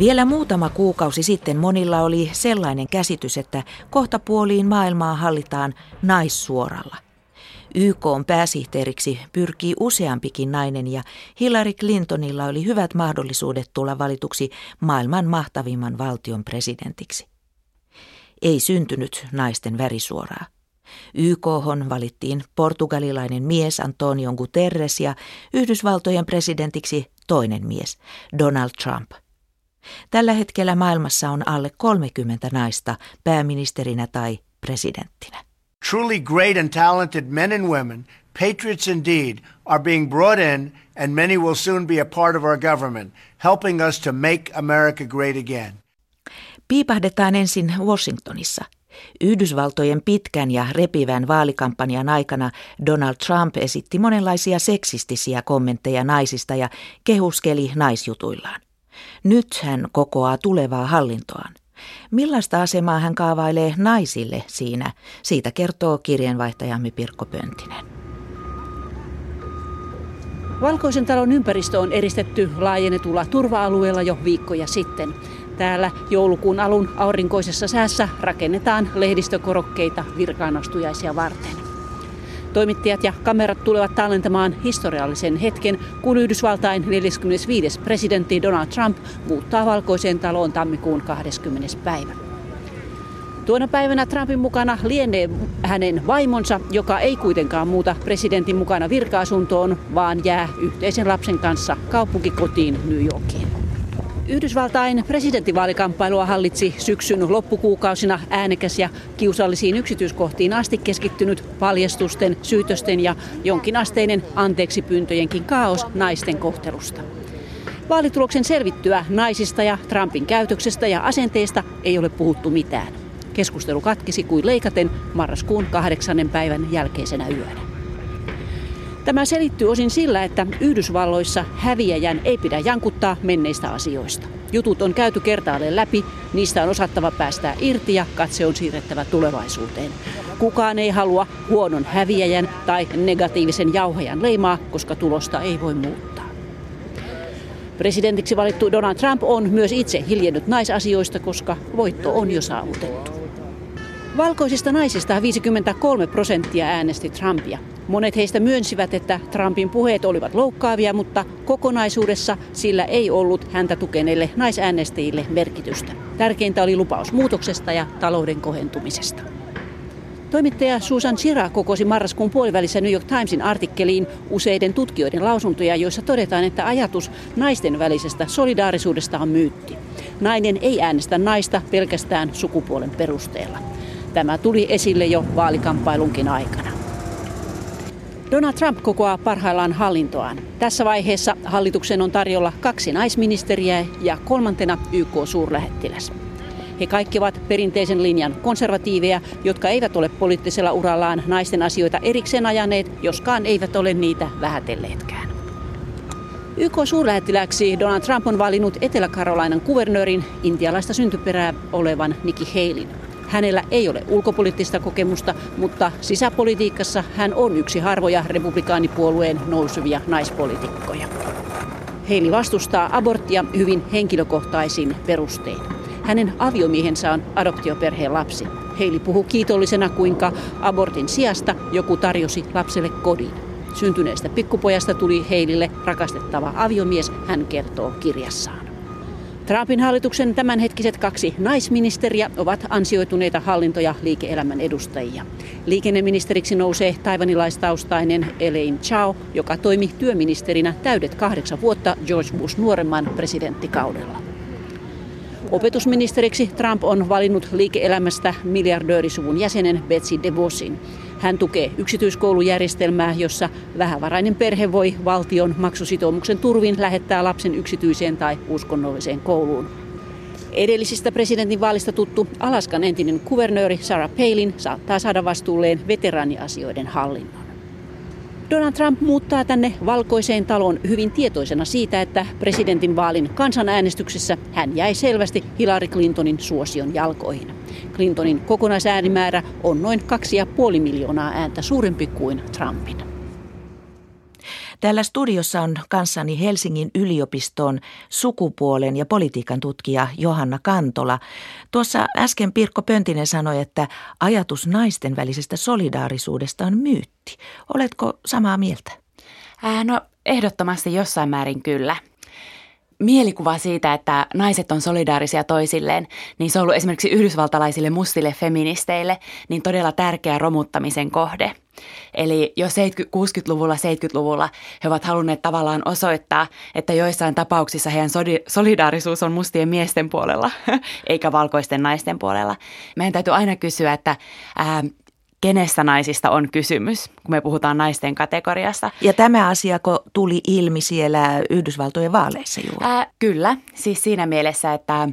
Vielä muutama kuukausi sitten monilla oli sellainen käsitys, että kohta puoliin maailmaa hallitaan naissuoralla. YK on pääsihteeriksi pyrkii useampikin nainen ja Hillary Clintonilla oli hyvät mahdollisuudet tulla valituksi maailman mahtavimman valtion presidentiksi. Ei syntynyt naisten värisuoraa. YK valittiin portugalilainen mies Antonio Guterres ja Yhdysvaltojen presidentiksi toinen mies, Donald Trump. Tällä hetkellä maailmassa on alle 30 naista pääministerinä tai presidenttinä. Truly great and talented men and women, patriots indeed, are being brought in and many will soon be a part of our government, helping us to make America great again. Piipahdetaan ensin Washingtonissa – Yhdysvaltojen pitkän ja repivän vaalikampanjan aikana Donald Trump esitti monenlaisia seksistisiä kommentteja naisista ja kehuskeli naisjutuillaan. Nyt hän kokoaa tulevaa hallintoaan. Millaista asemaa hän kaavailee naisille siinä, siitä kertoo kirjeenvaihtajamme Pirkko Pöntinen. Valkoisen talon ympäristö on eristetty laajennetulla turva-alueella jo viikkoja sitten. Täällä joulukuun alun aurinkoisessa säässä rakennetaan lehdistökorokkeita virkaanastujaisia varten. Toimittajat ja kamerat tulevat tallentamaan historiallisen hetken, kun Yhdysvaltain 45. presidentti Donald Trump muuttaa valkoiseen taloon tammikuun 20. päivä. Tuona päivänä Trumpin mukana lienee hänen vaimonsa, joka ei kuitenkaan muuta presidentin mukana virka-asuntoon, vaan jää yhteisen lapsen kanssa kaupunkikotiin New Yorkiin. Yhdysvaltain presidenttivaalikamppailua hallitsi syksyn loppukuukausina äänekäs ja kiusallisiin yksityiskohtiin asti keskittynyt paljastusten, syytösten ja jonkinasteinen anteeksipyyntöjenkin kaos naisten kohtelusta. Vaalituloksen selvittyä naisista ja Trumpin käytöksestä ja asenteesta ei ole puhuttu mitään. Keskustelu katkisi kuin leikaten marraskuun kahdeksannen päivän jälkeisenä yönä. Tämä selittyy osin sillä, että Yhdysvalloissa häviäjän ei pidä jankuttaa menneistä asioista. Jutut on käyty kertaalleen läpi, niistä on osattava päästää irti ja katse on siirrettävä tulevaisuuteen. Kukaan ei halua huonon häviäjän tai negatiivisen jauhajan leimaa, koska tulosta ei voi muuttaa. Presidentiksi valittu Donald Trump on myös itse hiljennyt naisasioista, koska voitto on jo saavutettu. Valkoisista naisista 53 prosenttia äänesti Trumpia. Monet heistä myönsivät, että Trumpin puheet olivat loukkaavia, mutta kokonaisuudessa sillä ei ollut häntä tukeneille naisäänestäjille merkitystä. Tärkeintä oli lupaus muutoksesta ja talouden kohentumisesta. Toimittaja Susan Chira kokosi marraskuun puolivälissä New York Timesin artikkeliin useiden tutkijoiden lausuntoja, joissa todetaan, että ajatus naisten välisestä solidaarisuudesta on myytti. Nainen ei äänestä naista pelkästään sukupuolen perusteella. Tämä tuli esille jo vaalikamppailunkin aikana. Donald Trump kokoaa parhaillaan hallintoaan. Tässä vaiheessa hallituksen on tarjolla kaksi naisministeriä ja kolmantena YK-suurlähettiläs. He kaikki ovat perinteisen linjan konservatiiveja, jotka eivät ole poliittisella urallaan naisten asioita erikseen ajaneet, joskaan eivät ole niitä vähätelleetkään. YK-suurlähettiläksi Donald Trump on valinnut Etelä-Karolainan kuvernöörin intialaista syntyperää olevan Nikki Halin. Hänellä ei ole ulkopoliittista kokemusta, mutta sisäpolitiikassa hän on yksi harvoja republikaanipuolueen nousuvia naispolitiikkoja. Heili vastustaa aborttia hyvin henkilökohtaisin perustein. Hänen aviomiehensä on adoptioperheen lapsi. Heili puhuu kiitollisena, kuinka abortin sijasta joku tarjosi lapselle kodin. Syntyneestä pikkupojasta tuli Heilille rakastettava aviomies, hän kertoo kirjassaan. Trumpin hallituksen tämänhetkiset kaksi naisministeriä ovat ansioituneita hallinto- ja liike-elämän edustajia. Liikenneministeriksi nousee taivanilaistaustainen Elaine Chao, joka toimi työministerinä täydet kahdeksan vuotta George Bush nuoremman presidenttikaudella. Opetusministeriksi Trump on valinnut liike-elämästä miljardöörisuvun jäsenen Betsy DeVosin. Hän tukee yksityiskoulujärjestelmää, jossa vähävarainen perhe voi valtion maksusitoumuksen turvin lähettää lapsen yksityiseen tai uskonnolliseen kouluun. Edellisistä presidentinvaalista tuttu Alaskan entinen kuvernööri Sarah Palin saattaa saada vastuulleen veteraaniasioiden hallinnon. Donald Trump muuttaa tänne valkoiseen taloon hyvin tietoisena siitä, että presidentin vaalin kansanäänestyksessä hän jäi selvästi Hillary Clintonin suosion jalkoihin. Clintonin kokonaisäänimäärä on noin 2,5 miljoonaa ääntä suurempi kuin Trumpin. Täällä studiossa on kanssani Helsingin yliopiston sukupuolen ja politiikan tutkija Johanna Kantola. Tuossa äsken Pirkko Pöntinen sanoi, että ajatus naisten välisestä solidaarisuudesta on myytti. Oletko samaa mieltä? Äh, no ehdottomasti jossain määrin kyllä mielikuva siitä, että naiset on solidaarisia toisilleen, niin se on ollut esimerkiksi yhdysvaltalaisille mustille feministeille niin todella tärkeä romuttamisen kohde. Eli jo 60-luvulla, 70-luvulla he ovat halunneet tavallaan osoittaa, että joissain tapauksissa heidän solidaarisuus on mustien miesten puolella, eikä valkoisten naisten puolella. Meidän täytyy aina kysyä, että ää, kenestä naisista on kysymys, kun me puhutaan naisten kategoriasta. Ja tämä asia tuli ilmi siellä Yhdysvaltojen vaaleissa juuri? Ää, kyllä, siis siinä mielessä, että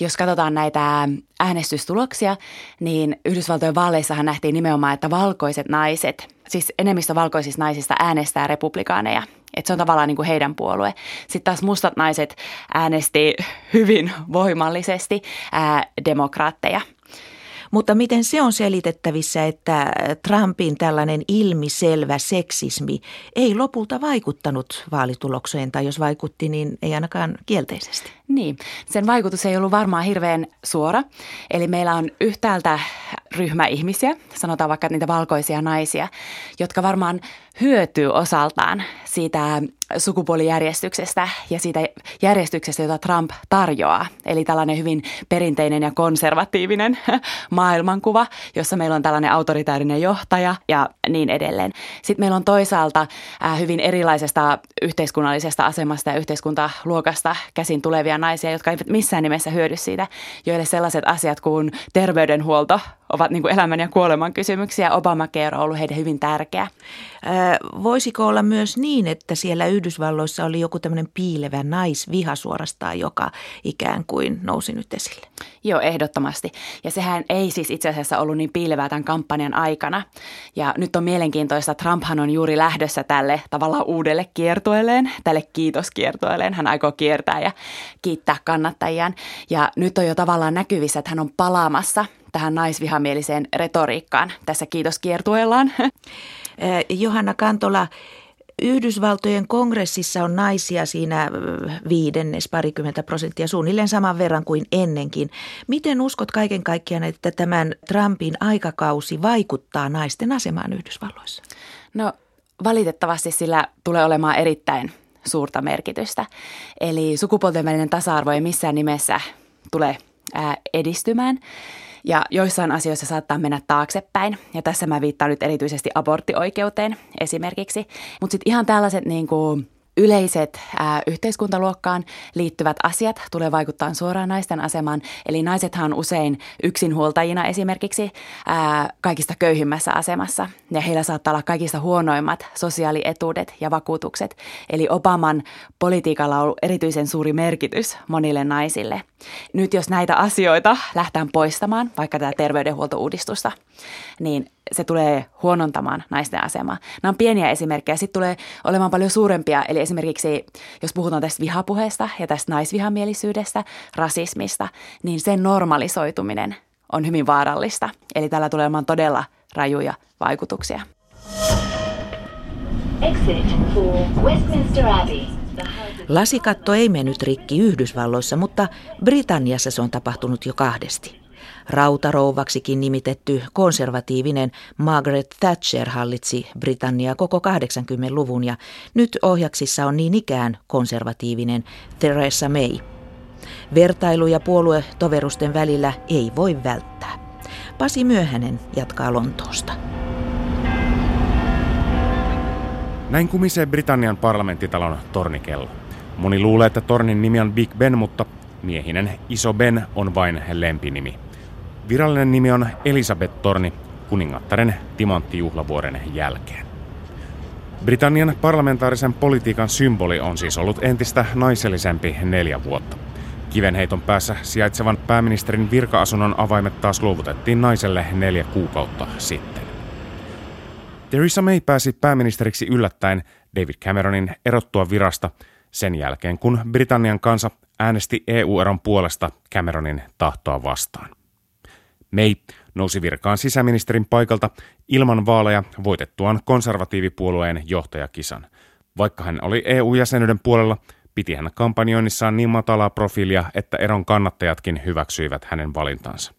jos katsotaan näitä äänestystuloksia, niin Yhdysvaltojen vaaleissahan nähtiin nimenomaan, että valkoiset naiset, siis enemmistö valkoisista naisista äänestää republikaaneja. Että se on tavallaan niin kuin heidän puolue. Sitten taas mustat naiset äänesti hyvin voimallisesti ää, demokraatteja – mutta miten se on selitettävissä, että Trumpin tällainen ilmiselvä seksismi ei lopulta vaikuttanut vaalitulokseen, tai jos vaikutti, niin ei ainakaan kielteisesti? Niin, sen vaikutus ei ollut varmaan hirveän suora. Eli meillä on yhtäältä ryhmä ihmisiä, sanotaan vaikka niitä valkoisia naisia, jotka varmaan hyötyy osaltaan siitä sukupuolijärjestyksestä ja siitä järjestyksestä, jota Trump tarjoaa. Eli tällainen hyvin perinteinen ja konservatiivinen maailmankuva, jossa meillä on tällainen autoritäärinen johtaja ja niin edelleen. Sitten meillä on toisaalta hyvin erilaisesta yhteiskunnallisesta asemasta ja yhteiskuntaluokasta käsin tulevia naisia, jotka eivät missään nimessä hyödy siitä, joille sellaiset asiat kuin terveydenhuolto ovat niin kuin elämän ja kuoleman kysymyksiä. Obamacare on ollut heille hyvin tärkeä. Voisiko olla myös niin, että siellä Yhdysvalloissa oli joku tämmöinen piilevä naisviha suorastaan, joka ikään kuin nousi nyt esille? Joo, ehdottomasti. Ja sehän ei siis itse asiassa ollut niin piilevää tämän kampanjan aikana. Ja nyt on mielenkiintoista, Trumphan on juuri lähdössä tälle tavallaan uudelle kiertueelleen, tälle kiitoskiertueelleen. Hän aikoo kiertää ja kiittää kannattajiaan. Ja nyt on jo tavallaan näkyvissä, että hän on palaamassa tähän naisvihamieliseen retoriikkaan tässä kiitoskiertueellaan. Eh, Johanna Kantola, Yhdysvaltojen kongressissa on naisia siinä eh, viidennes, parikymmentä prosenttia, suunnilleen saman verran kuin ennenkin. Miten uskot kaiken kaikkiaan, että tämän Trumpin aikakausi vaikuttaa naisten asemaan Yhdysvalloissa? No valitettavasti sillä tulee olemaan erittäin suurta merkitystä. Eli sukupuolten välinen tasa-arvo ei missään nimessä tule edistymään ja joissain asioissa saattaa mennä taaksepäin. Ja tässä mä viittaan nyt erityisesti aborttioikeuteen esimerkiksi. Mutta sitten ihan tällaiset niin kuin yleiset ää, yhteiskuntaluokkaan liittyvät asiat tulee vaikuttaa suoraan naisten asemaan. Eli naisethan on usein yksinhuoltajina esimerkiksi ää, kaikista köyhimmässä asemassa ja heillä saattaa olla kaikista huonoimmat sosiaalietuudet ja vakuutukset. Eli Obaman politiikalla on ollut erityisen suuri merkitys monille naisille. Nyt jos näitä asioita lähtään poistamaan, vaikka tätä terveydenhuoltouudistusta, niin se tulee huonontamaan naisten asemaa. Nämä on pieniä esimerkkejä. Sitten tulee olemaan paljon suurempia. Eli esimerkiksi, jos puhutaan tästä vihapuheesta ja tästä naisvihamielisyydestä, rasismista, niin sen normalisoituminen on hyvin vaarallista. Eli tällä tulee olemaan todella rajuja vaikutuksia. Exit for Westminster Abbey. Lasikatto ei mennyt rikki Yhdysvalloissa, mutta Britanniassa se on tapahtunut jo kahdesti. Rautarouvaksikin nimitetty konservatiivinen Margaret Thatcher hallitsi Britanniaa koko 80-luvun ja nyt ohjaksissa on niin ikään konservatiivinen Theresa May. Vertailuja puoluetoverusten välillä ei voi välttää. Pasi Myöhänen jatkaa Lontoosta. Näin kumisee Britannian parlamenttitalon tornikello. Moni luulee, että tornin nimi on Big Ben, mutta miehinen Iso Ben on vain lempinimi. Virallinen nimi on Elisabeth Torni kuningattaren timanttijuhlavuoden jälkeen. Britannian parlamentaarisen politiikan symboli on siis ollut entistä naisellisempi neljä vuotta. Kivenheiton päässä sijaitsevan pääministerin virka-asunnon avaimet taas luovutettiin naiselle neljä kuukautta sitten. Theresa May pääsi pääministeriksi yllättäen David Cameronin erottua virasta sen jälkeen, kun Britannian kansa äänesti EU-eron puolesta Cameronin tahtoa vastaan. May nousi virkaan sisäministerin paikalta ilman vaaleja voitettuaan konservatiivipuolueen johtajakisan. Vaikka hän oli EU-jäsenyyden puolella, piti hän kampanjoinnissaan niin matalaa profiilia, että eron kannattajatkin hyväksyivät hänen valintansa.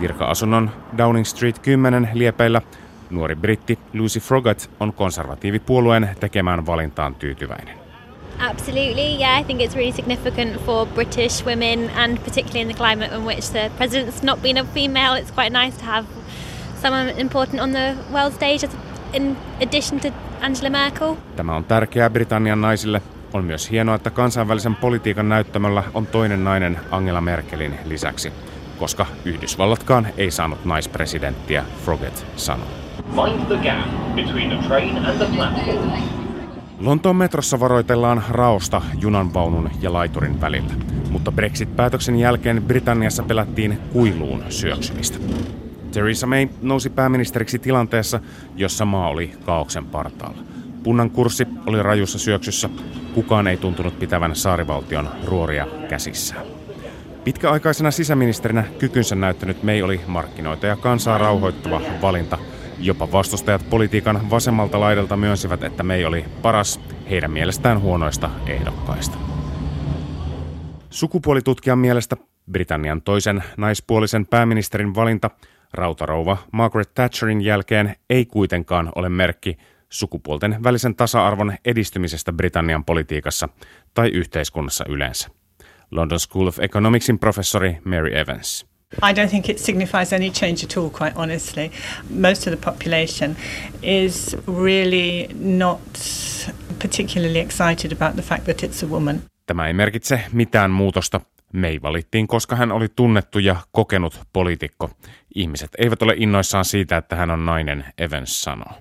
Virka-asunnon Downing Street 10 liepeillä nuori britti Lucy Froggatt on konservatiivipuolueen tekemään valintaan tyytyväinen. Absolutely, yeah. I think it's really significant for British women and particularly in the climate in which the president's not been a female. It's quite nice to have someone important on the world stage in addition to Angela Merkel. Tämä on tärkeää Britannian naisille. On myös hienoa, että kansainvälisen politiikan näyttämöllä on toinen nainen Angela Merkelin lisäksi, koska Yhdysvallatkaan ei saanut naispresidenttiä, Froggatt sanoi. Find the gap between the train and the platform. Lontoon metrossa varoitellaan raosta junanvaunun ja laiturin välillä, mutta Brexit-päätöksen jälkeen Britanniassa pelättiin kuiluun syöksymistä. Theresa May nousi pääministeriksi tilanteessa, jossa maa oli kaauksen partaalla. Punnan kurssi oli rajussa syöksyssä. Kukaan ei tuntunut pitävän saarivaltion ruoria käsissään. Pitkäaikaisena sisäministerinä kykynsä näyttänyt May oli markkinoita ja kansaa rauhoittava valinta. Jopa vastustajat politiikan vasemmalta laidalta myönsivät, että May oli paras heidän mielestään huonoista ehdokkaista. Sukupuolitutkijan mielestä Britannian toisen naispuolisen pääministerin valinta Rautarouva Margaret Thatcherin jälkeen ei kuitenkaan ole merkki sukupuolten välisen tasa-arvon edistymisestä Britannian politiikassa tai yhteiskunnassa yleensä. London School of Economicsin professori Mary Evans. I don't think it signifies any change at all, quite honestly. Most of the population is really not particularly excited about the fact that it's a woman. Tämä ei merkitse mitään muutosta May valittiin, koska hän oli tunnettu ja kokenut poliitikko. Ihmiset eivät ole innoissaan siitä, että hän on nainen, Evans sanoo.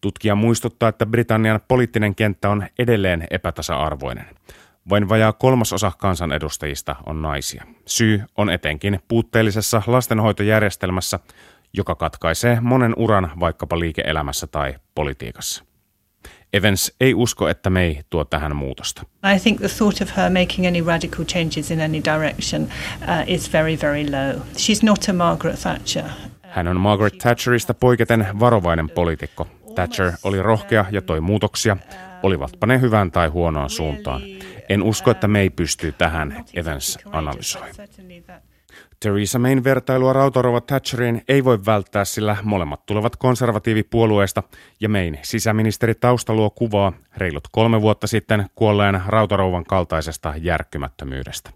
Tutkija muistuttaa, että Britannian poliittinen kenttä on edelleen epätasa-arvoinen. Vain vajaa kolmasosa kansanedustajista on naisia. Syy on etenkin puutteellisessa lastenhoitojärjestelmässä, joka katkaisee monen uran vaikkapa liike-elämässä tai politiikassa. Evans ei usko, että May tuo tähän muutosta. I think the thought of her making any radical changes in any direction uh, is very, very low. She's not a Margaret Thatcher. Hän on Margaret Thatcherista poiketen varovainen poliitikko. Thatcher oli rohkea ja toi muutoksia, olivatpa ne hyvään tai huonoon suuntaan. En usko, että May pystyy tähän, Evans analysoi. Theresa Mayn vertailua Rautarova Thatcheriin ei voi välttää, sillä molemmat tulevat konservatiivipuolueesta ja Mayn sisäministeri tausta luo kuvaa reilut kolme vuotta sitten kuolleen Rautarouvan kaltaisesta järkkymättömyydestä.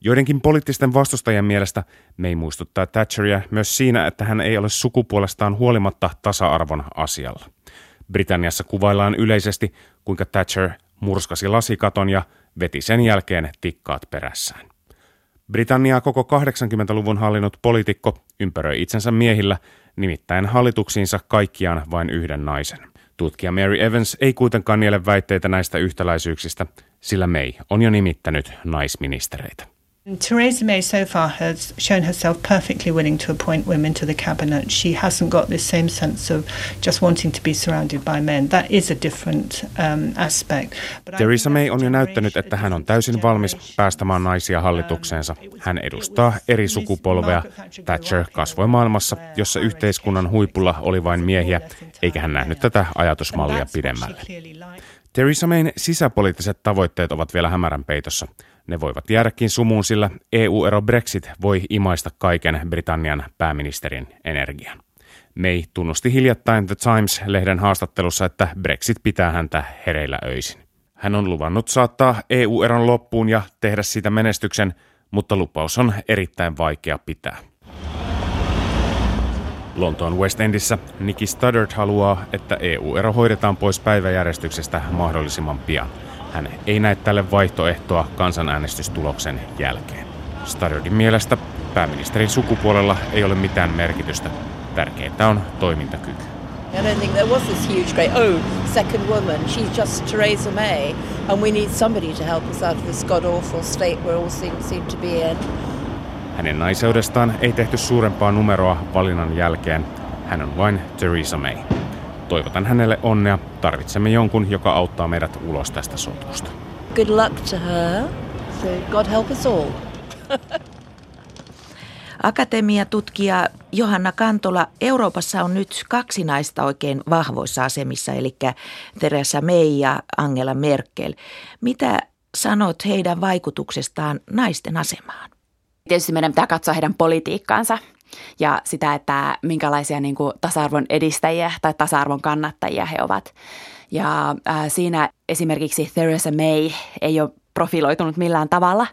Joidenkin poliittisten vastustajien mielestä May muistuttaa Thatcheria myös siinä, että hän ei ole sukupuolestaan huolimatta tasa-arvon asialla. Britanniassa kuvaillaan yleisesti, kuinka Thatcher murskasi lasikaton ja veti sen jälkeen tikkaat perässään. Britanniaa koko 80-luvun hallinnut poliitikko ympäröi itsensä miehillä, nimittäin hallituksiinsa kaikkiaan vain yhden naisen. Tutkija Mary Evans ei kuitenkaan niele väitteitä näistä yhtäläisyyksistä, sillä May on jo nimittänyt naisministereitä. Theresa May so far has shown herself perfectly willing to appoint women to the cabinet. She hasn't got this same sense of just wanting to be surrounded by men. That is a different um, aspect. Theresa May on jo näyttänyt, että hän on täysin valmis päästämään naisia hallitukseensa. Hän edustaa eri sukupolvea. Thatcher kasvoi maailmassa, jossa yhteiskunnan huipulla oli vain miehiä, eikä hän nähnyt tätä ajatusmallia pidemmälle. Theresa Mayn sisäpoliittiset tavoitteet ovat vielä hämärän peitossa. Ne voivat jäädäkin sumuun, sillä EU-ero Brexit voi imaista kaiken Britannian pääministerin energian. May tunnusti hiljattain The Times-lehden haastattelussa, että Brexit pitää häntä hereillä öisin. Hän on luvannut saattaa EU-eron loppuun ja tehdä siitä menestyksen, mutta lupaus on erittäin vaikea pitää. Lontoon West Endissä Nikki Studdard haluaa, että EU-ero hoidetaan pois päiväjärjestyksestä mahdollisimman pian – hän ei näe tälle vaihtoehtoa kansanäänestystuloksen jälkeen. Stadardin mielestä pääministerin sukupuolella ei ole mitään merkitystä. Tärkeintä on toimintakyky. I don't think there was this huge great, oh, second woman, she's just Theresa May, and we need somebody to help us out of this god-awful state we all seem, seem to be in. Hänen naiseudestaan ei tehty suurempaa numeroa valinnan jälkeen. Hän on vain Theresa May. Toivotan hänelle onnea. Tarvitsemme jonkun, joka auttaa meidät ulos tästä sotusta. Good luck to her. So God help us all. Akatemiatutkija Johanna Kantola, Euroopassa on nyt kaksi naista oikein vahvoissa asemissa, eli Teresa May ja Angela Merkel. Mitä sanot heidän vaikutuksestaan naisten asemaan? Tietysti meidän pitää katsoa heidän politiikkaansa ja sitä, että minkälaisia niin kuin, tasa-arvon edistäjiä tai tasa-arvon kannattajia he ovat. Ja äh, siinä esimerkiksi Theresa May ei ole profiloitunut millään tavalla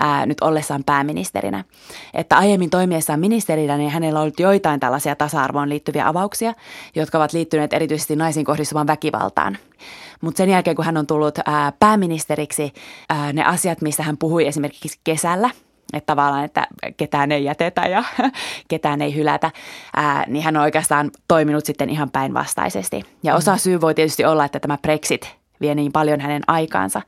ää, nyt ollessaan pääministerinä. Että aiemmin toimiessaan ministerinä niin hänellä on ollut joitain tällaisia tasa-arvoon liittyviä avauksia, jotka ovat liittyneet erityisesti naisiin kohdistuvaan väkivaltaan. Mutta sen jälkeen, kun hän on tullut ää, pääministeriksi, ää, ne asiat, mistä hän puhui esimerkiksi kesällä – että tavallaan, että ketään ei jätetä ja ketään ei hylätä, ää, niin hän on oikeastaan toiminut sitten ihan päinvastaisesti. Ja osa mm. syy voi tietysti olla, että tämä Brexit vie niin paljon hänen aikaansa.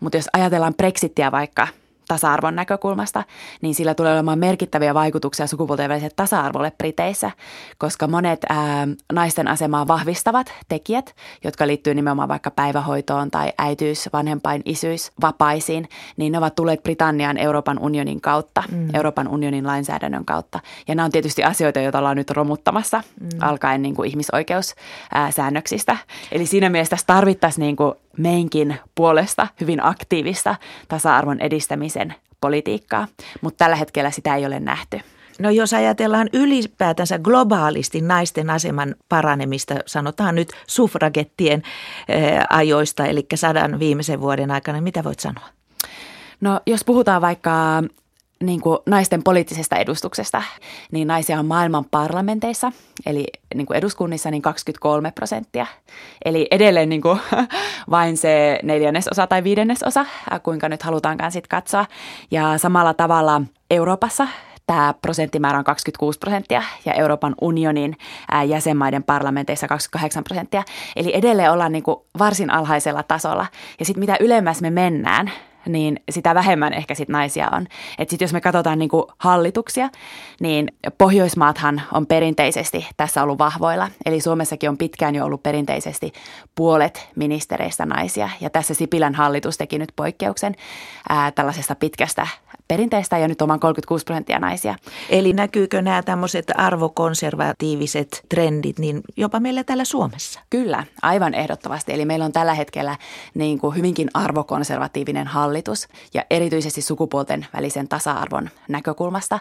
Mutta jos ajatellaan Brexitia vaikka – tasa-arvon näkökulmasta, niin sillä tulee olemaan merkittäviä vaikutuksia sukupuolten väliselle tasa-arvolle Briteissä, koska monet ää, naisten asemaa vahvistavat tekijät, jotka liittyy nimenomaan vaikka päivähoitoon tai äityys, vanhempain, isyys, vapaisiin, niin ne ovat tulleet Britannian Euroopan unionin kautta, mm. Euroopan unionin lainsäädännön kautta. Ja nämä on tietysti asioita, joita ollaan nyt romuttamassa mm. alkaen niin kuin ihmisoikeussäännöksistä. Eli siinä mielessä tarvittaisiin niin kuin meinkin puolesta hyvin aktiivista tasa-arvon edistämisen politiikkaa, mutta tällä hetkellä sitä ei ole nähty. No jos ajatellaan ylipäätänsä globaalisti naisten aseman paranemista, sanotaan nyt suffragettien eh, ajoista, eli sadan viimeisen vuoden aikana, mitä voit sanoa? No jos puhutaan vaikka niin kuin naisten poliittisesta edustuksesta, niin naisia on maailman parlamenteissa, eli niin kuin eduskunnissa niin 23 prosenttia. Eli edelleen niin kuin vain se neljännesosa tai viidennesosa, äh, kuinka nyt halutaankaan sitten katsoa. Ja samalla tavalla Euroopassa tämä prosenttimäärä on 26 prosenttia ja Euroopan unionin äh, jäsenmaiden parlamenteissa 28 prosenttia. Eli edelleen ollaan niin kuin varsin alhaisella tasolla. Ja sitten mitä ylemmäs me mennään, niin sitä vähemmän ehkä sit naisia on. Et sit jos me katsotaan niinku hallituksia, niin Pohjoismaathan on perinteisesti tässä ollut vahvoilla. Eli Suomessakin on pitkään jo ollut perinteisesti puolet ministereistä naisia. Ja tässä Sipilän hallitus teki nyt poikkeuksen ää, tällaisesta pitkästä perinteistä ja nyt on vain 36 prosenttia naisia. Eli näkyykö nämä tämmöiset arvokonservatiiviset trendit niin jopa meillä täällä Suomessa? Kyllä, aivan ehdottomasti. Eli meillä on tällä hetkellä niin kuin hyvinkin arvokonservatiivinen hallitus ja erityisesti sukupuolten välisen tasa-arvon näkökulmasta.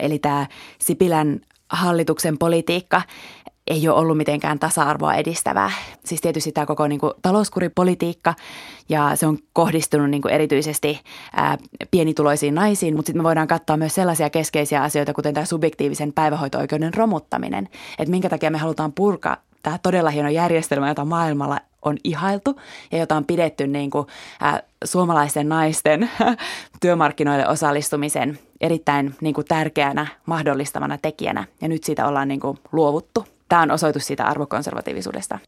Eli tämä Sipilän hallituksen politiikka ei ole ollut mitenkään tasa-arvoa edistävää. Siis tietysti tämä koko niin kuin, talouskuripolitiikka ja se on kohdistunut niin kuin, erityisesti ää, pienituloisiin naisiin, mutta sitten me voidaan katsoa myös sellaisia keskeisiä asioita, kuten tämä subjektiivisen päivähoito-oikeuden romuttaminen. Että minkä takia me halutaan purkaa tämä todella hieno järjestelmä, jota maailmalla on ihailtu ja jota on pidetty niin kuin, ää, suomalaisten naisten työmarkkinoille osallistumisen erittäin niin kuin, tärkeänä mahdollistavana tekijänä. Ja nyt siitä ollaan niin kuin, luovuttu. Tämä on osoitus siitä arvokonservatiivisuudesta.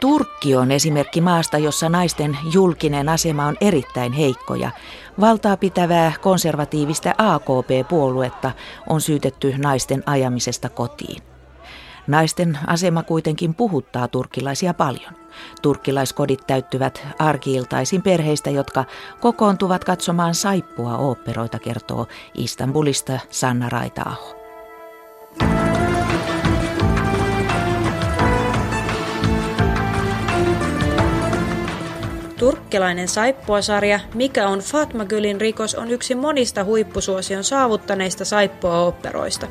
Turkki on esimerkki maasta, jossa naisten julkinen asema on erittäin heikko ja valtaa pitävää konservatiivista AKP-puoluetta on syytetty naisten ajamisesta kotiin. Naisten asema kuitenkin puhuttaa turkkilaisia paljon. Turkkilaiskodit täyttyvät arkiiltaisin perheistä, jotka kokoontuvat katsomaan saippua oopperoita, kertoo Istanbulista Sanna Raitaaho. Turkkilainen saippuasarja Mikä on Fatma Gülin rikos on yksi monista huippusuosion saavuttaneista saippua-oopperoista.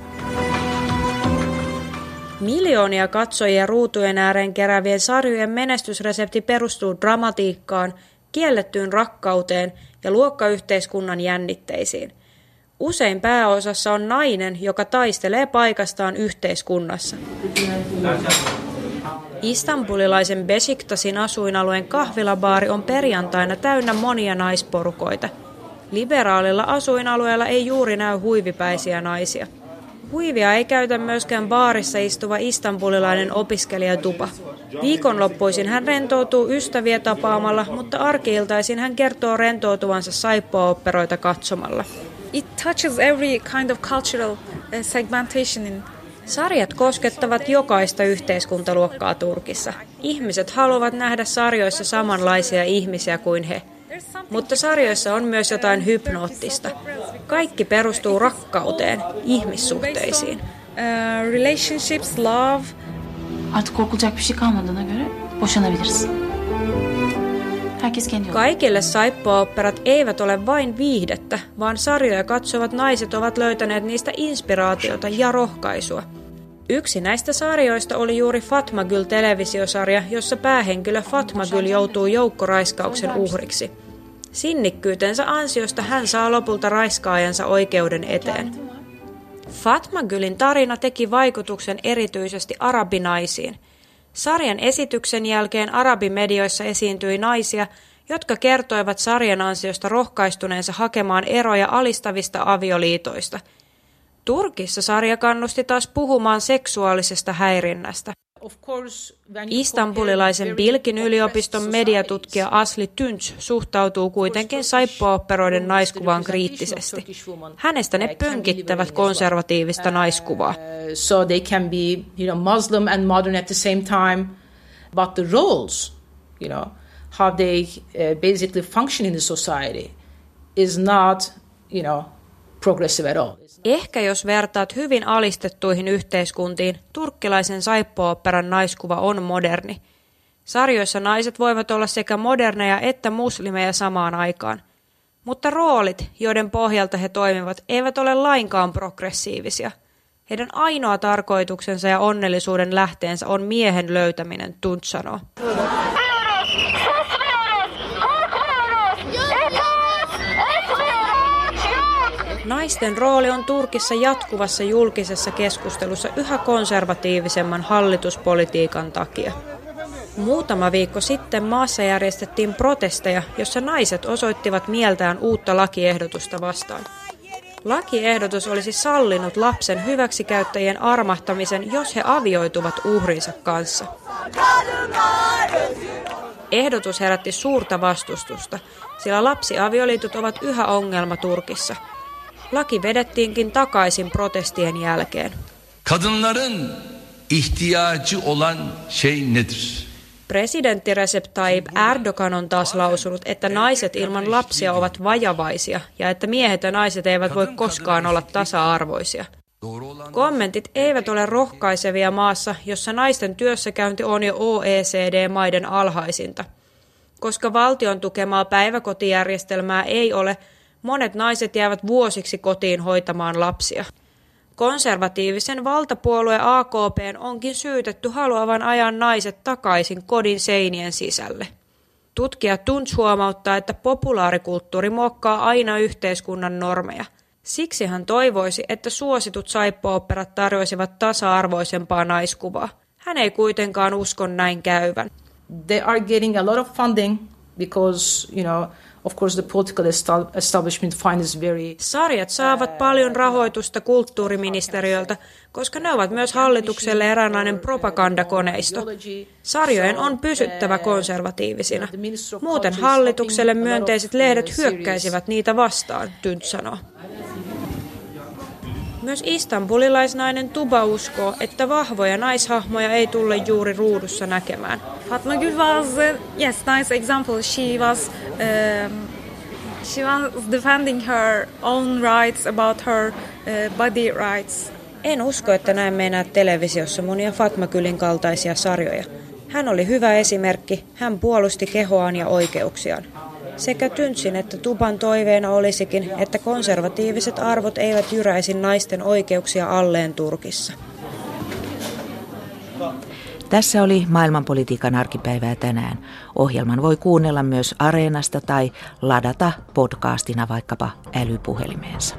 Miljoonia katsojia ruutujen ääreen kerävien sarjojen menestysresepti perustuu dramatiikkaan, kiellettyyn rakkauteen ja luokkayhteiskunnan jännitteisiin. Usein pääosassa on nainen, joka taistelee paikastaan yhteiskunnassa. Istanbulilaisen Besiktasin asuinalueen kahvilabaari on perjantaina täynnä monia naisporukoita. Liberaalilla asuinalueella ei juuri näy huivipäisiä naisia. Huivia ei käytä myöskään baarissa istuva istanbulilainen opiskelijatupa. Viikonloppuisin hän rentoutuu ystäviä tapaamalla, mutta arkiiltaisin hän kertoo rentoutuvansa saippuaoperoita katsomalla. It touches every kind of cultural uh, segmentation in Sarjat koskettavat jokaista yhteiskuntaluokkaa Turkissa. Ihmiset haluavat nähdä sarjoissa samanlaisia ihmisiä kuin he. Mutta sarjoissa on myös jotain hypnoottista. Kaikki perustuu rakkauteen, ihmissuhteisiin. Uh, relationships, love. Artık korkulacak bir şey kalmadığına göre boşanabiliriz. Herkes kendi Kaikille saippuaoperat eivät ole vain viihdettä, vaan sarjoja katsovat naiset ovat löytäneet niistä inspiraatiota ja rohkaisua. Yksi näistä sarjoista oli juuri Fatmagyl televisiosarja, jossa päähenkilö Fatmagyl joutuu joukkoraiskauksen uhriksi. Sinnikkyytensä ansiosta hän saa lopulta raiskaajansa oikeuden eteen. Fatmagylin tarina teki vaikutuksen erityisesti arabinaisiin – Sarjan esityksen jälkeen arabimedioissa esiintyi naisia, jotka kertoivat sarjan ansiosta rohkaistuneensa hakemaan eroja alistavista avioliitoista. Turkissa sarja kannusti taas puhumaan seksuaalisesta häirinnästä. Istanbulilaisen Bilkin yliopiston mediatutkija Asli Tünch suhtautuu kuitenkin saippuaoperoiden naiskuvaan kriittisesti. Hänestä ne pönkittävät konservatiivista naiskuvaa. So they can be, you know, Muslim and modern at the same time, but the roles, you know, how they uh, basically function in the society is not, you know, progressive at all. Ehkä jos vertaat hyvin alistettuihin yhteiskuntiin, turkkilaisen saippuoopperan naiskuva on moderni. Sarjoissa naiset voivat olla sekä moderneja että muslimeja samaan aikaan. Mutta roolit, joiden pohjalta he toimivat, eivät ole lainkaan progressiivisia. Heidän ainoa tarkoituksensa ja onnellisuuden lähteensä on miehen löytäminen, Tunt sanoo. Naisten rooli on Turkissa jatkuvassa julkisessa keskustelussa yhä konservatiivisemman hallituspolitiikan takia. Muutama viikko sitten maassa järjestettiin protesteja, jossa naiset osoittivat mieltään uutta lakiehdotusta vastaan. Lakiehdotus olisi sallinut lapsen hyväksikäyttäjien armahtamisen, jos he avioituvat uhrinsa kanssa. Ehdotus herätti suurta vastustusta, sillä lapsiavioliitot ovat yhä ongelma Turkissa – Laki vedettiinkin takaisin protestien jälkeen. Kadınların ihtiyacı olan şey nedir? Presidentti Recep Tayyip Erdogan on taas lausunut, että naiset ilman lapsia ovat vajavaisia ja että miehet ja naiset eivät voi koskaan olla tasa-arvoisia. Kommentit eivät ole rohkaisevia maassa, jossa naisten työssäkäynti on jo OECD-maiden alhaisinta. Koska valtion tukemaa päiväkotijärjestelmää ei ole, Monet naiset jäävät vuosiksi kotiin hoitamaan lapsia. Konservatiivisen valtapuolue AKP onkin syytetty haluavan ajan naiset takaisin kodin seinien sisälle. Tutkija Tunts huomauttaa, että populaarikulttuuri muokkaa aina yhteiskunnan normeja. Siksi hän toivoisi, että suositut saippuoperat tarjoisivat tasa-arvoisempaa naiskuvaa. Hän ei kuitenkaan usko näin käyvän. They are getting a lot of funding because, you know, Of course the political establishment finds very... Sarjat saavat paljon rahoitusta kulttuuriministeriöltä, koska ne ovat myös hallitukselle eräänlainen propagandakoneisto. Sarjojen on pysyttävä konservatiivisina. Muuten hallitukselle myönteiset lehdet hyökkäisivät niitä vastaan, Tynt sanoo. Myös istanbulilaisnainen Tuba uskoo, että vahvoja naishahmoja ei tulle juuri ruudussa näkemään. Fatma Gül was, uh, yes, nice example. She was, um, she was defending her own rights about her uh, body rights. En usko, että näemme enää televisiossa monia Fatma Gülin kaltaisia sarjoja. Hän oli hyvä esimerkki, hän puolusti kehoaan ja oikeuksiaan. Sekä Tyntsin että Tuban toiveena olisikin, että konservatiiviset arvot eivät jyräisi naisten oikeuksia alleen Turkissa. Tässä oli maailmanpolitiikan arkipäivää tänään. Ohjelman voi kuunnella myös Areenasta tai ladata podcastina vaikkapa älypuhelimeensa.